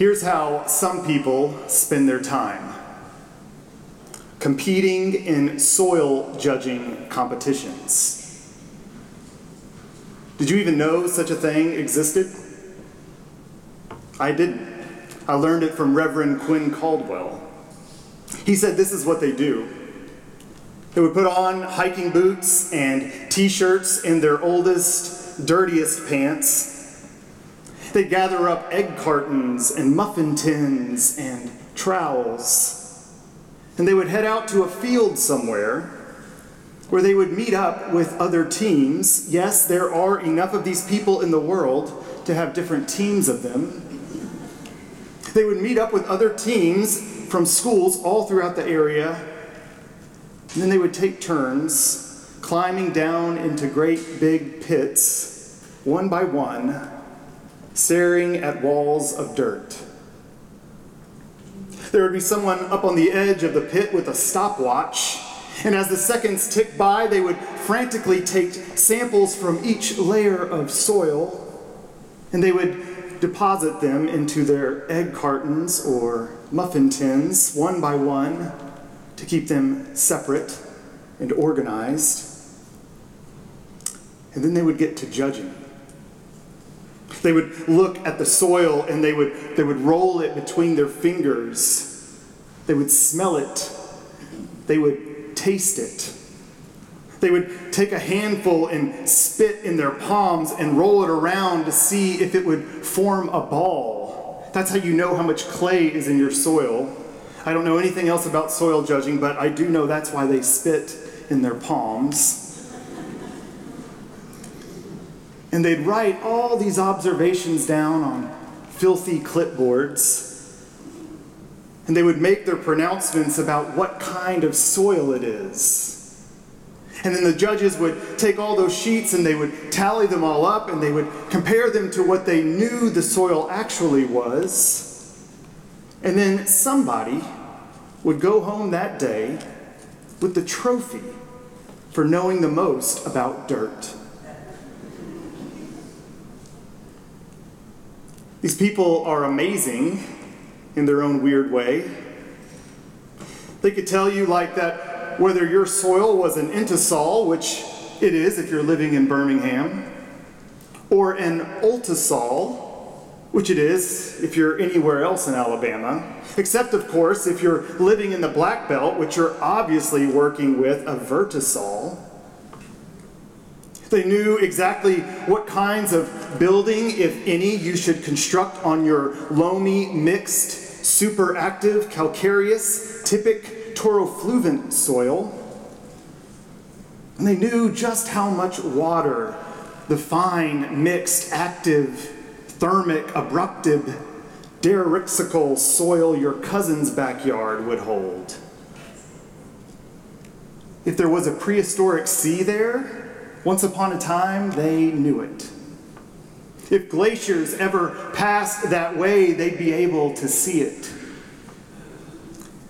Here's how some people spend their time competing in soil judging competitions. Did you even know such a thing existed? I didn't. I learned it from Reverend Quinn Caldwell. He said this is what they do. They would put on hiking boots and t shirts in their oldest, dirtiest pants. They'd gather up egg cartons and muffin tins and trowels. And they would head out to a field somewhere where they would meet up with other teams. Yes, there are enough of these people in the world to have different teams of them. They would meet up with other teams from schools all throughout the area, and then they would take turns climbing down into great big pits, one by one, staring at walls of dirt. There would be someone up on the edge of the pit with a stopwatch and as the seconds ticked by, they would frantically take samples from each layer of soil and they would deposit them into their egg cartons or muffin tins one by one to keep them separate and organized. And then they would get to judging. They would look at the soil and they would, they would roll it between their fingers. They would smell it. They would taste it. They would take a handful and spit in their palms and roll it around to see if it would form a ball. That's how you know how much clay is in your soil. I don't know anything else about soil judging, but I do know that's why they spit in their palms. And they'd write all these observations down on filthy clipboards and they would make their pronouncements about what kind of soil it is. And then the judges would take all those sheets and they would tally them all up and they would compare them to what they knew the soil actually was. And then somebody would go home that day with the trophy for knowing the most about dirt. These people are amazing in their own weird way. They could tell you, like that, whether your soil was an entisol, which it is if you're living in Birmingham, or an ultisol, which it is if you're anywhere else in Alabama, except, of course, if you're living in the Black Belt, which you're obviously working with a vertisol. They knew exactly what kinds of building, if any, you should construct on your loamy, mixed, superactive, calcareous, typic torrifluvent soil. And they knew just how much water the fine, mixed, active, thermic, abruptive, derexical soil your cousin's backyard would hold. If there was a prehistoric sea there, once upon a time, they knew it. If glaciers ever passed that way, they'd be able to see it.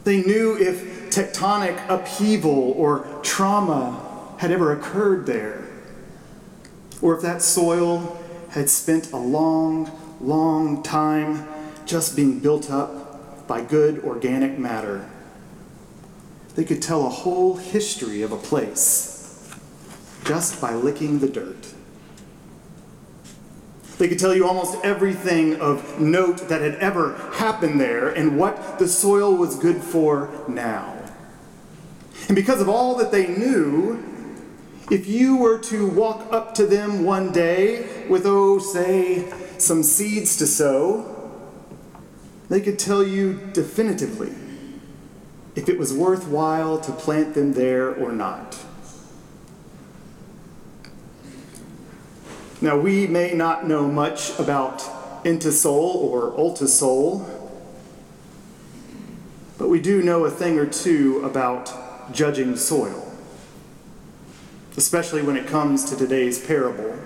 They knew if tectonic upheaval or trauma had ever occurred there, or if that soil had spent a long, long time just being built up by good organic matter. They could tell a whole history of a place just by licking the dirt. They could tell you almost everything of note that had ever happened there and what the soil was good for now. And because of all that they knew, if you were to walk up to them one day with, oh, say, some seeds to sow, they could tell you definitively if it was worthwhile to plant them there or not. Now, we may not know much about entisol or ultisol, but we do know a thing or two about judging soil, especially when it comes to today's parable.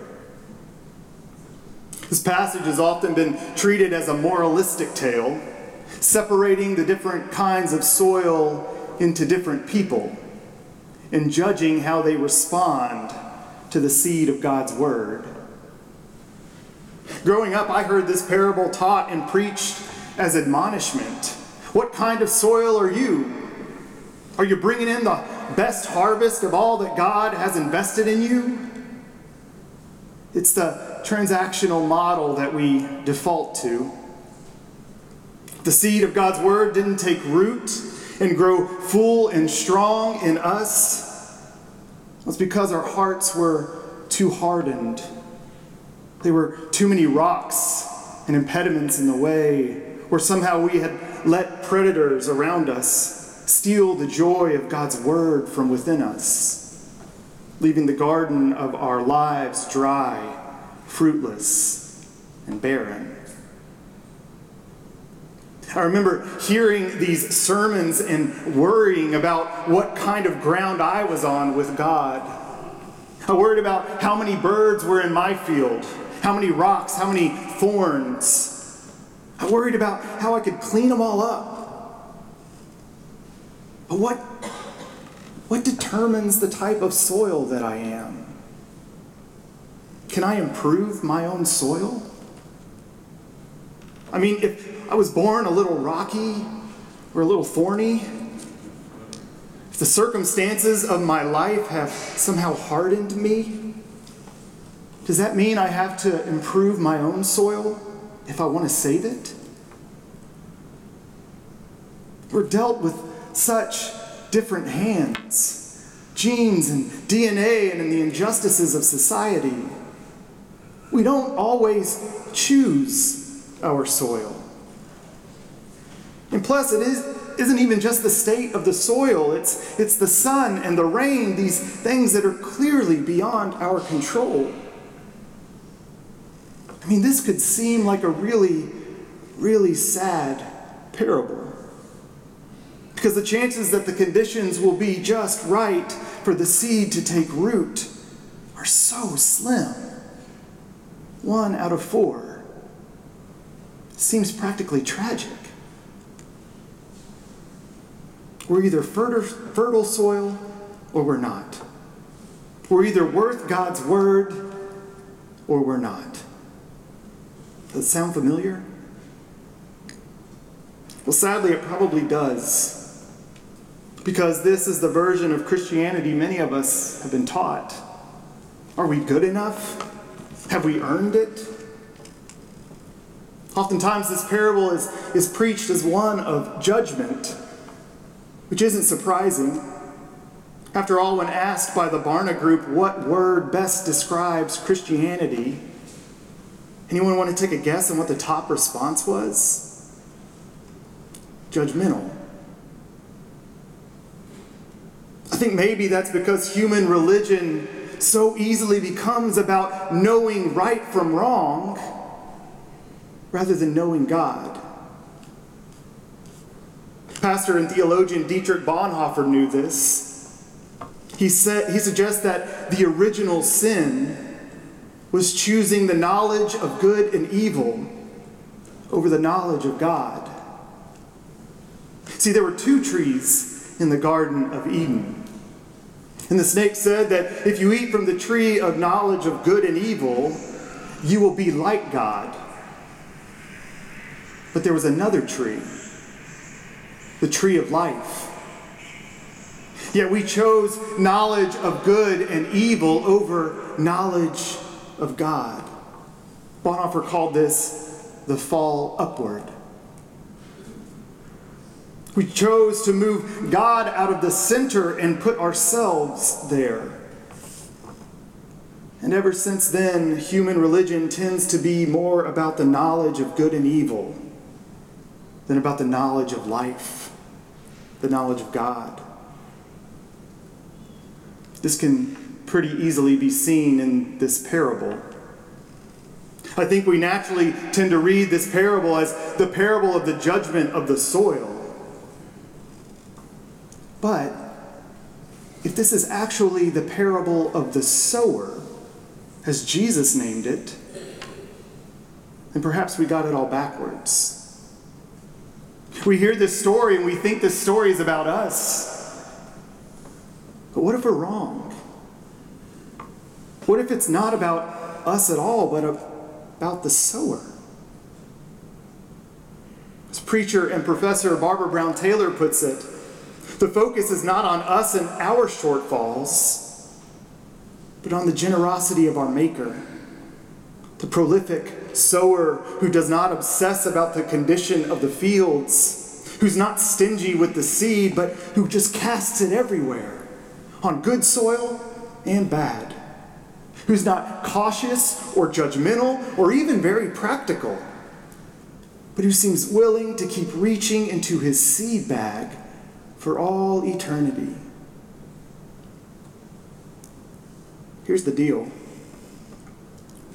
This passage has often been treated as a moralistic tale, separating the different kinds of soil into different people and judging how they respond to the seed of God's word. Growing up, I heard this parable taught and preached as admonishment. What kind of soil are you? Are you bringing in the best harvest of all that God has invested in you? It's the transactional model that we default to. The seed of God's word didn't take root and grow full and strong in us. It's because our hearts were too hardened. There were too many rocks and impediments in the way, or somehow we had let predators around us steal the joy of God's word from within us, leaving the garden of our lives dry, fruitless, and barren. I remember hearing these sermons and worrying about what kind of ground I was on with God. I worried about how many birds were in my field, how many rocks, how many thorns. I worried about how I could clean them all up. But what, what determines the type of soil that I am? Can I improve my own soil? I mean, if I was born a little rocky or a little thorny, if the circumstances of my life have somehow hardened me, does that mean I have to improve my own soil if I want to save it? We're dealt with such different hands genes and DNA and in the injustices of society. We don't always choose our soil. And plus, it is, isn't even just the state of the soil, it's, it's the sun and the rain, these things that are clearly beyond our control. I mean, this could seem like a really, really sad parable. Because the chances that the conditions will be just right for the seed to take root are so slim. One out of four. Seems practically tragic. We're either fertile soil or we're not. We're either worth God's word or we're not. Does it sound familiar? Well, sadly, it probably does. Because this is the version of Christianity many of us have been taught. Are we good enough? Have we earned it? Oftentimes, this parable is, is preached as one of judgment which isn't surprising. After all, when asked by the Barna Group what word best describes Christianity, anyone want to take a guess on what the top response was? Judgmental. I think maybe that's because human religion so easily becomes about knowing right from wrong rather than knowing God. Pastor and theologian Dietrich Bonhoeffer knew this. He, said, he suggests that the original sin was choosing the knowledge of good and evil over the knowledge of God. See, there were two trees in the Garden of Eden. And the snake said that if you eat from the tree of knowledge of good and evil, you will be like God. But there was another tree the tree of life. Yet we chose knowledge of good and evil over knowledge of God. Bonhoeffer called this the fall upward. We chose to move God out of the center and put ourselves there. And ever since then, human religion tends to be more about the knowledge of good and evil than about the knowledge of life the knowledge of God. This can pretty easily be seen in this parable. I think we naturally tend to read this parable as the parable of the judgment of the soil. But if this is actually the parable of the sower, as Jesus named it, then perhaps we got it all backwards. We hear this story and we think this story is about us. But what if we're wrong? What if it's not about us at all, but about the sower? As preacher and professor Barbara Brown Taylor puts it, the focus is not on us and our shortfalls, but on the generosity of our Maker, the prolific sower who does not obsess about the condition of the fields, who's not stingy with the seed, but who just casts it everywhere on good soil and bad, who's not cautious or judgmental or even very practical, but who seems willing to keep reaching into his seed bag for all eternity. Here's the deal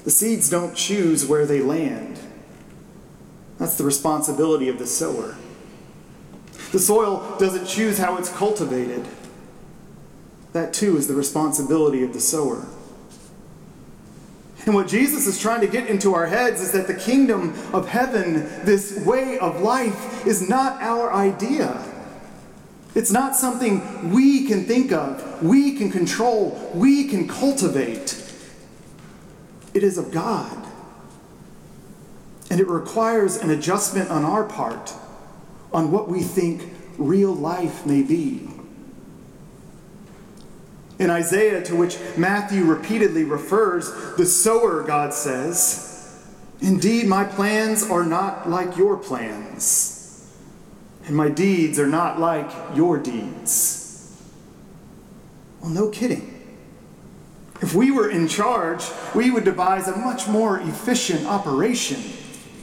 the seeds don't choose where they land. That's the responsibility of the sower. The soil doesn't choose how it's cultivated. That too is the responsibility of the sower. And what Jesus is trying to get into our heads is that the kingdom of heaven, this way of life, is not our idea. It's not something we can think of, we can control, we can cultivate. It is of God. And it requires an adjustment on our part on what we think real life may be. In Isaiah, to which Matthew repeatedly refers, the sower, God says, Indeed, my plans are not like your plans, and my deeds are not like your deeds. Well, no kidding. If we were in charge, we would devise a much more efficient operation,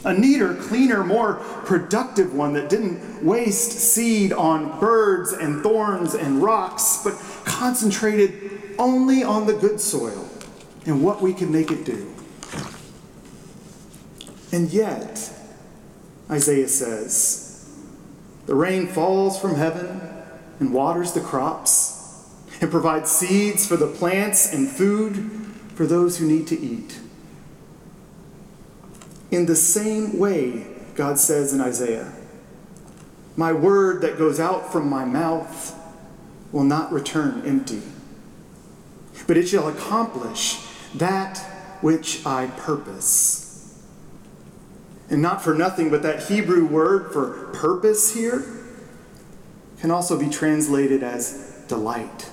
a neater, cleaner, more productive one that didn't waste seed on birds and thorns and rocks, but concentrated only on the good soil and what we can make it do. And yet, Isaiah says, the rain falls from heaven and waters the crops and provides seeds for the plants and food for those who need to eat. In the same way, God says in Isaiah, My word that goes out from my mouth will not return empty, but it shall accomplish that which I purpose. And not for nothing, but that Hebrew word for purpose here can also be translated as delight.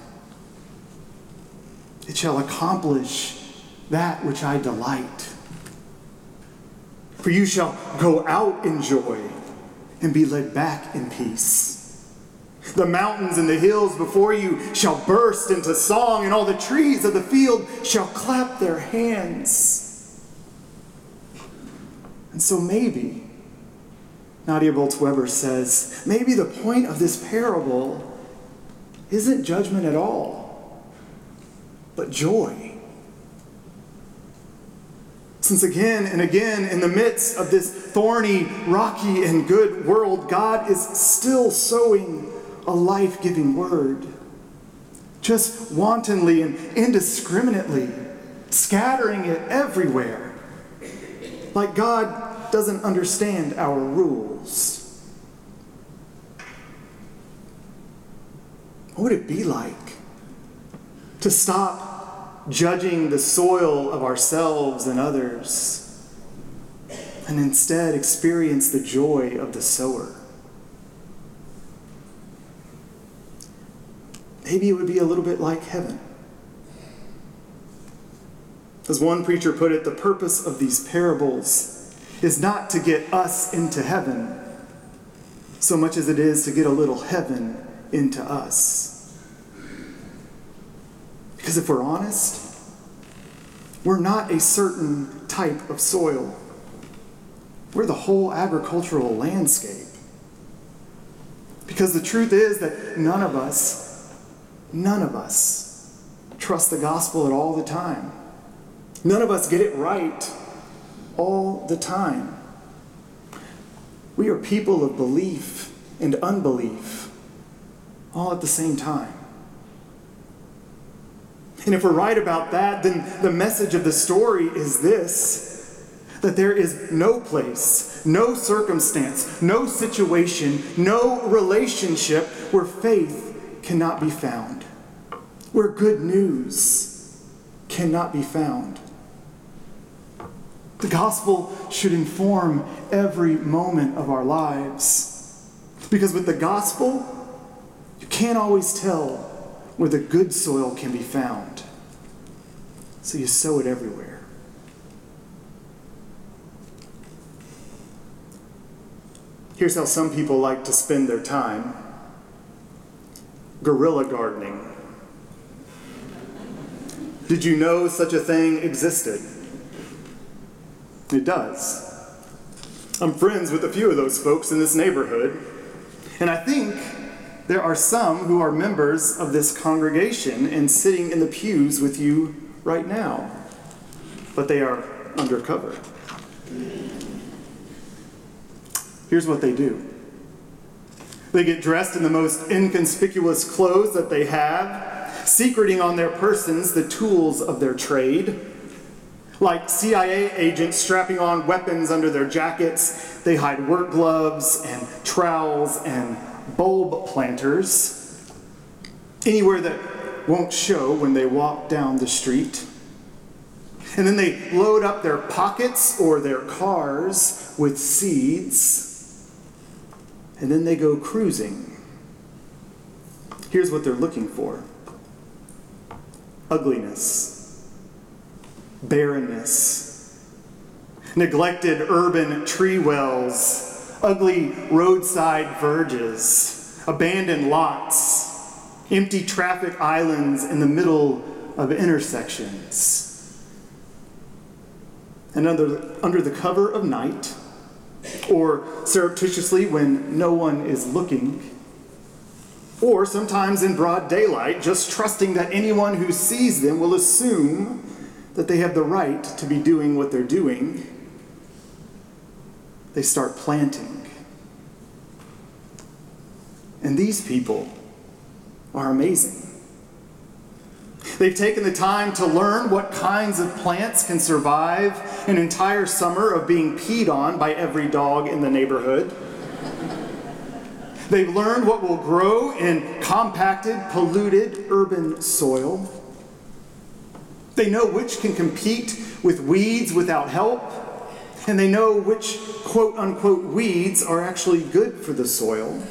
It shall accomplish that which I delight. For you shall go out in joy and be led back in peace. The mountains and the hills before you shall burst into song, and all the trees of the field shall clap their hands. And so maybe, Nadia Bolz Weber says, maybe the point of this parable isn't judgment at all but joy. Since again and again, in the midst of this thorny, rocky, and good world, God is still sowing a life giving word. Just wantonly and indiscriminately, scattering it everywhere. Like God doesn't understand our rules. What would it be like to stop judging the soil of ourselves and others, and instead experience the joy of the sower. Maybe it would be a little bit like heaven. As one preacher put it, the purpose of these parables is not to get us into heaven so much as it is to get a little heaven into us. Because if we're honest, we're not a certain type of soil. We're the whole agricultural landscape. Because the truth is that none of us, none of us trust the gospel at all the time. None of us get it right all the time. We are people of belief and unbelief all at the same time. And if we're right about that, then the message of the story is this that there is no place, no circumstance, no situation, no relationship where faith cannot be found, where good news cannot be found. The gospel should inform every moment of our lives. Because with the gospel, you can't always tell where the good soil can be found. So you sow it everywhere. Here's how some people like to spend their time guerrilla gardening. Did you know such a thing existed? It does. I'm friends with a few of those folks in this neighborhood, and I think there are some who are members of this congregation and sitting in the pews with you right now, but they are undercover. Here's what they do they get dressed in the most inconspicuous clothes that they have, secreting on their persons the tools of their trade. Like CIA agents strapping on weapons under their jackets, they hide work gloves and trowels and bulb planters anywhere that won't show when they walk down the street. And then they load up their pockets or their cars with seeds. And then they go cruising. Here's what they're looking for. Ugliness, barrenness, neglected urban tree wells, ugly roadside verges, abandoned lots, empty traffic islands in the middle of intersections. And under, under the cover of night, or surreptitiously when no one is looking, or sometimes in broad daylight, just trusting that anyone who sees them will assume that they have the right to be doing what they're doing, they start planting. And these people are amazing. They've taken the time to learn what kinds of plants can survive an entire summer of being peed on by every dog in the neighborhood. They've learned what will grow in compacted, polluted urban soil. They know which can compete with weeds without help, and they know which quote unquote weeds are actually good for the soil.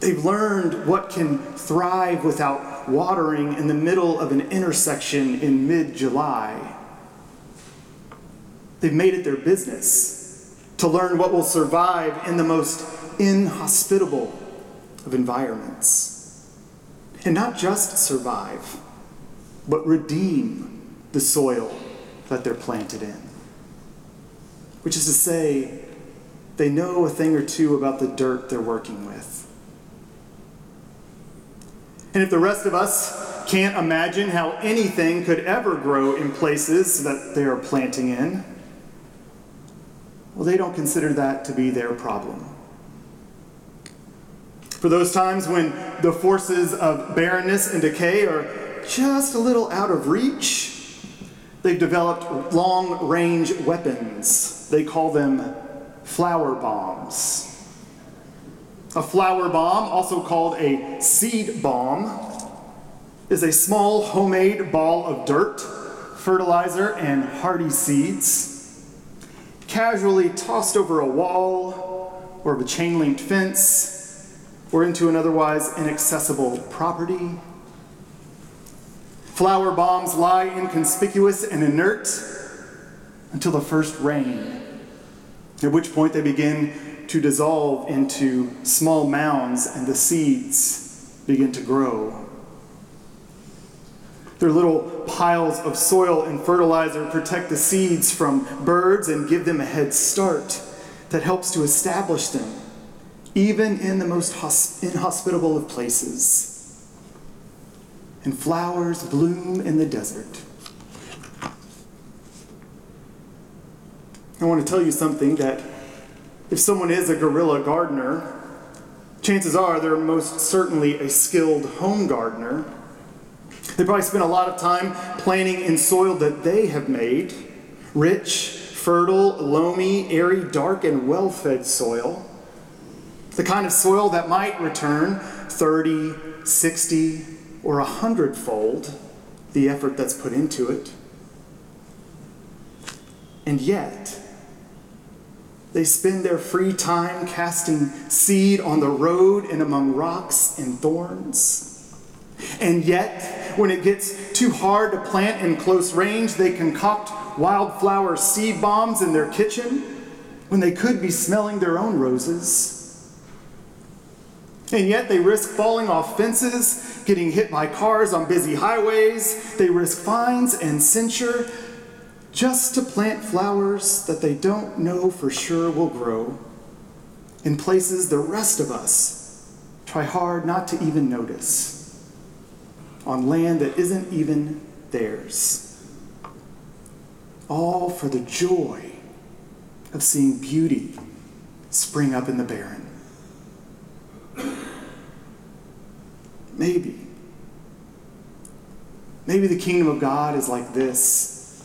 They've learned what can thrive without watering in the middle of an intersection in mid July. They've made it their business to learn what will survive in the most inhospitable of environments. And not just survive, but redeem the soil that they're planted in. Which is to say, they know a thing or two about the dirt they're working with. And if the rest of us can't imagine how anything could ever grow in places that they are planting in, well, they don't consider that to be their problem. For those times when the forces of barrenness and decay are just a little out of reach, they've developed long range weapons. They call them flower bombs. A flower bomb, also called a seed bomb, is a small homemade ball of dirt, fertilizer, and hardy seeds, casually tossed over a wall or of a chain linked fence or into an otherwise inaccessible property. Flower bombs lie inconspicuous and inert until the first rain, at which point they begin to dissolve into small mounds and the seeds begin to grow. Their little piles of soil and fertilizer protect the seeds from birds and give them a head start that helps to establish them, even in the most inhospitable of places. And flowers bloom in the desert. I want to tell you something that if someone is a guerrilla gardener, chances are they're most certainly a skilled home gardener. They probably spend a lot of time planting in soil that they have made rich, fertile, loamy, airy, dark, and well fed soil. The kind of soil that might return 30, 60, or a hundredfold the effort that's put into it. And yet, they spend their free time casting seed on the road and among rocks and thorns. And yet, when it gets too hard to plant in close range, they concoct wildflower seed bombs in their kitchen when they could be smelling their own roses. And yet, they risk falling off fences, getting hit by cars on busy highways. They risk fines and censure just to plant flowers that they don't know for sure will grow in places the rest of us try hard not to even notice on land that isn't even theirs. All for the joy of seeing beauty spring up in the barren. Maybe. Maybe the kingdom of God is like this.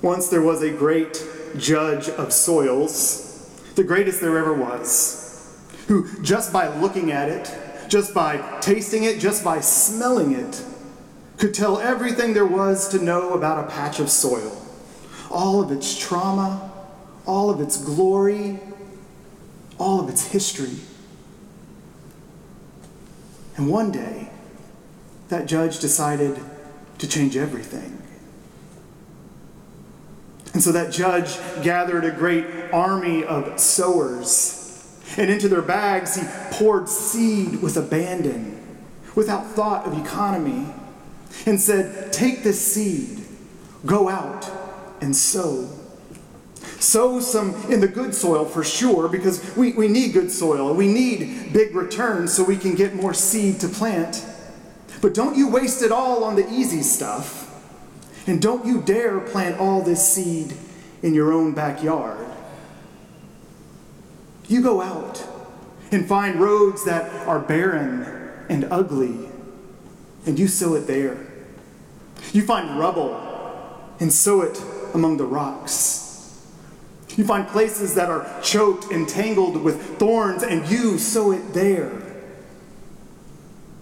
Once there was a great judge of soils, the greatest there ever was, who just by looking at it, just by tasting it, just by smelling it, could tell everything there was to know about a patch of soil. All of its trauma, all of its glory, all of its history. And one day, that judge decided to change everything. And so that judge gathered a great army of sowers and into their bags, he poured seed with abandon, without thought of economy, and said, Take this seed, go out and sow. Sow some in the good soil for sure, because we, we need good soil and we need big returns so we can get more seed to plant. But don't you waste it all on the easy stuff. And don't you dare plant all this seed in your own backyard. You go out and find roads that are barren and ugly, and you sow it there. You find rubble and sow it among the rocks. You find places that are choked and tangled with thorns, and you sow it there.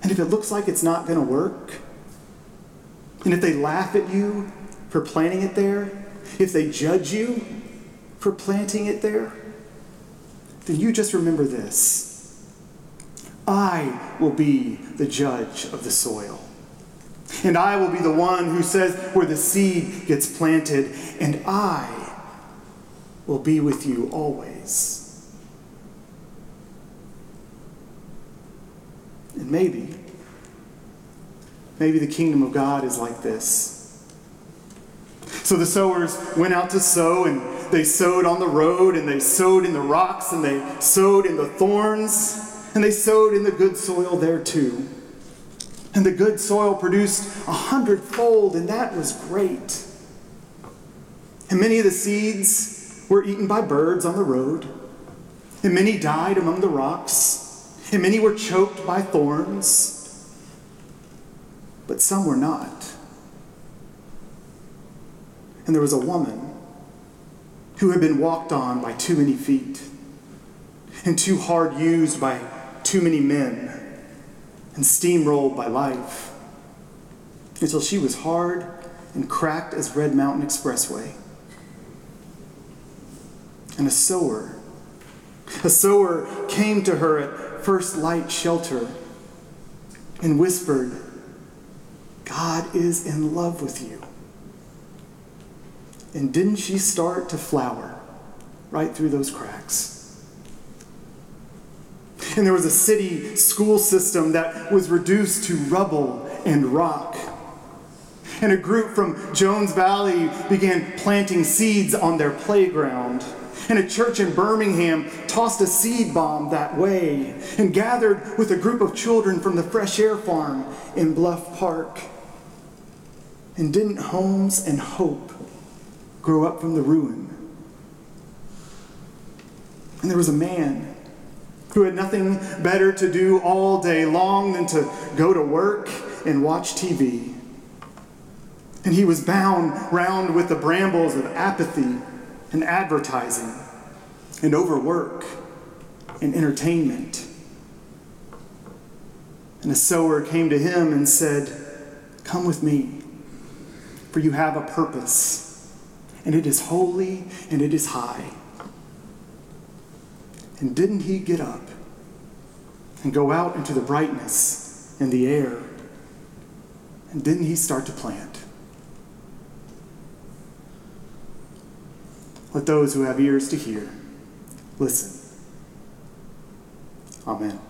And if it looks like it's not going to work, and if they laugh at you for planting it there, if they judge you for planting it there, then you just remember this I will be the judge of the soil. And I will be the one who says where the seed gets planted, and I will be with you always. And maybe, maybe the kingdom of God is like this. So the sowers went out to sow, and they sowed on the road, and they sowed in the rocks, and they sowed in the thorns, and they sowed in the good soil there too. And the good soil produced a hundredfold, and that was great. And many of the seeds were eaten by birds on the road, and many died among the rocks, and many were choked by thorns, but some were not. And there was a woman who had been walked on by too many feet and too hard used by too many men and steamrolled by life until she was hard and cracked as Red Mountain Expressway. And a sower, a sower came to her at First Light Shelter and whispered, God is in love with you. And didn't she start to flower right through those cracks? And there was a city school system that was reduced to rubble and rock. And a group from Jones Valley began planting seeds on their playground. And a church in Birmingham tossed a seed bomb that way and gathered with a group of children from the Fresh Air Farm in Bluff Park. And didn't homes and hope grow up from the ruin? And there was a man who had nothing better to do all day long than to go to work and watch TV. And he was bound round with the brambles of apathy and advertising and overwork and entertainment. And a sower came to him and said, Come with me, for you have a purpose, and it is holy, and it is high. And didn't he get up and go out into the brightness and the air? And didn't he start to plant? Let those who have ears to hear listen. Amen.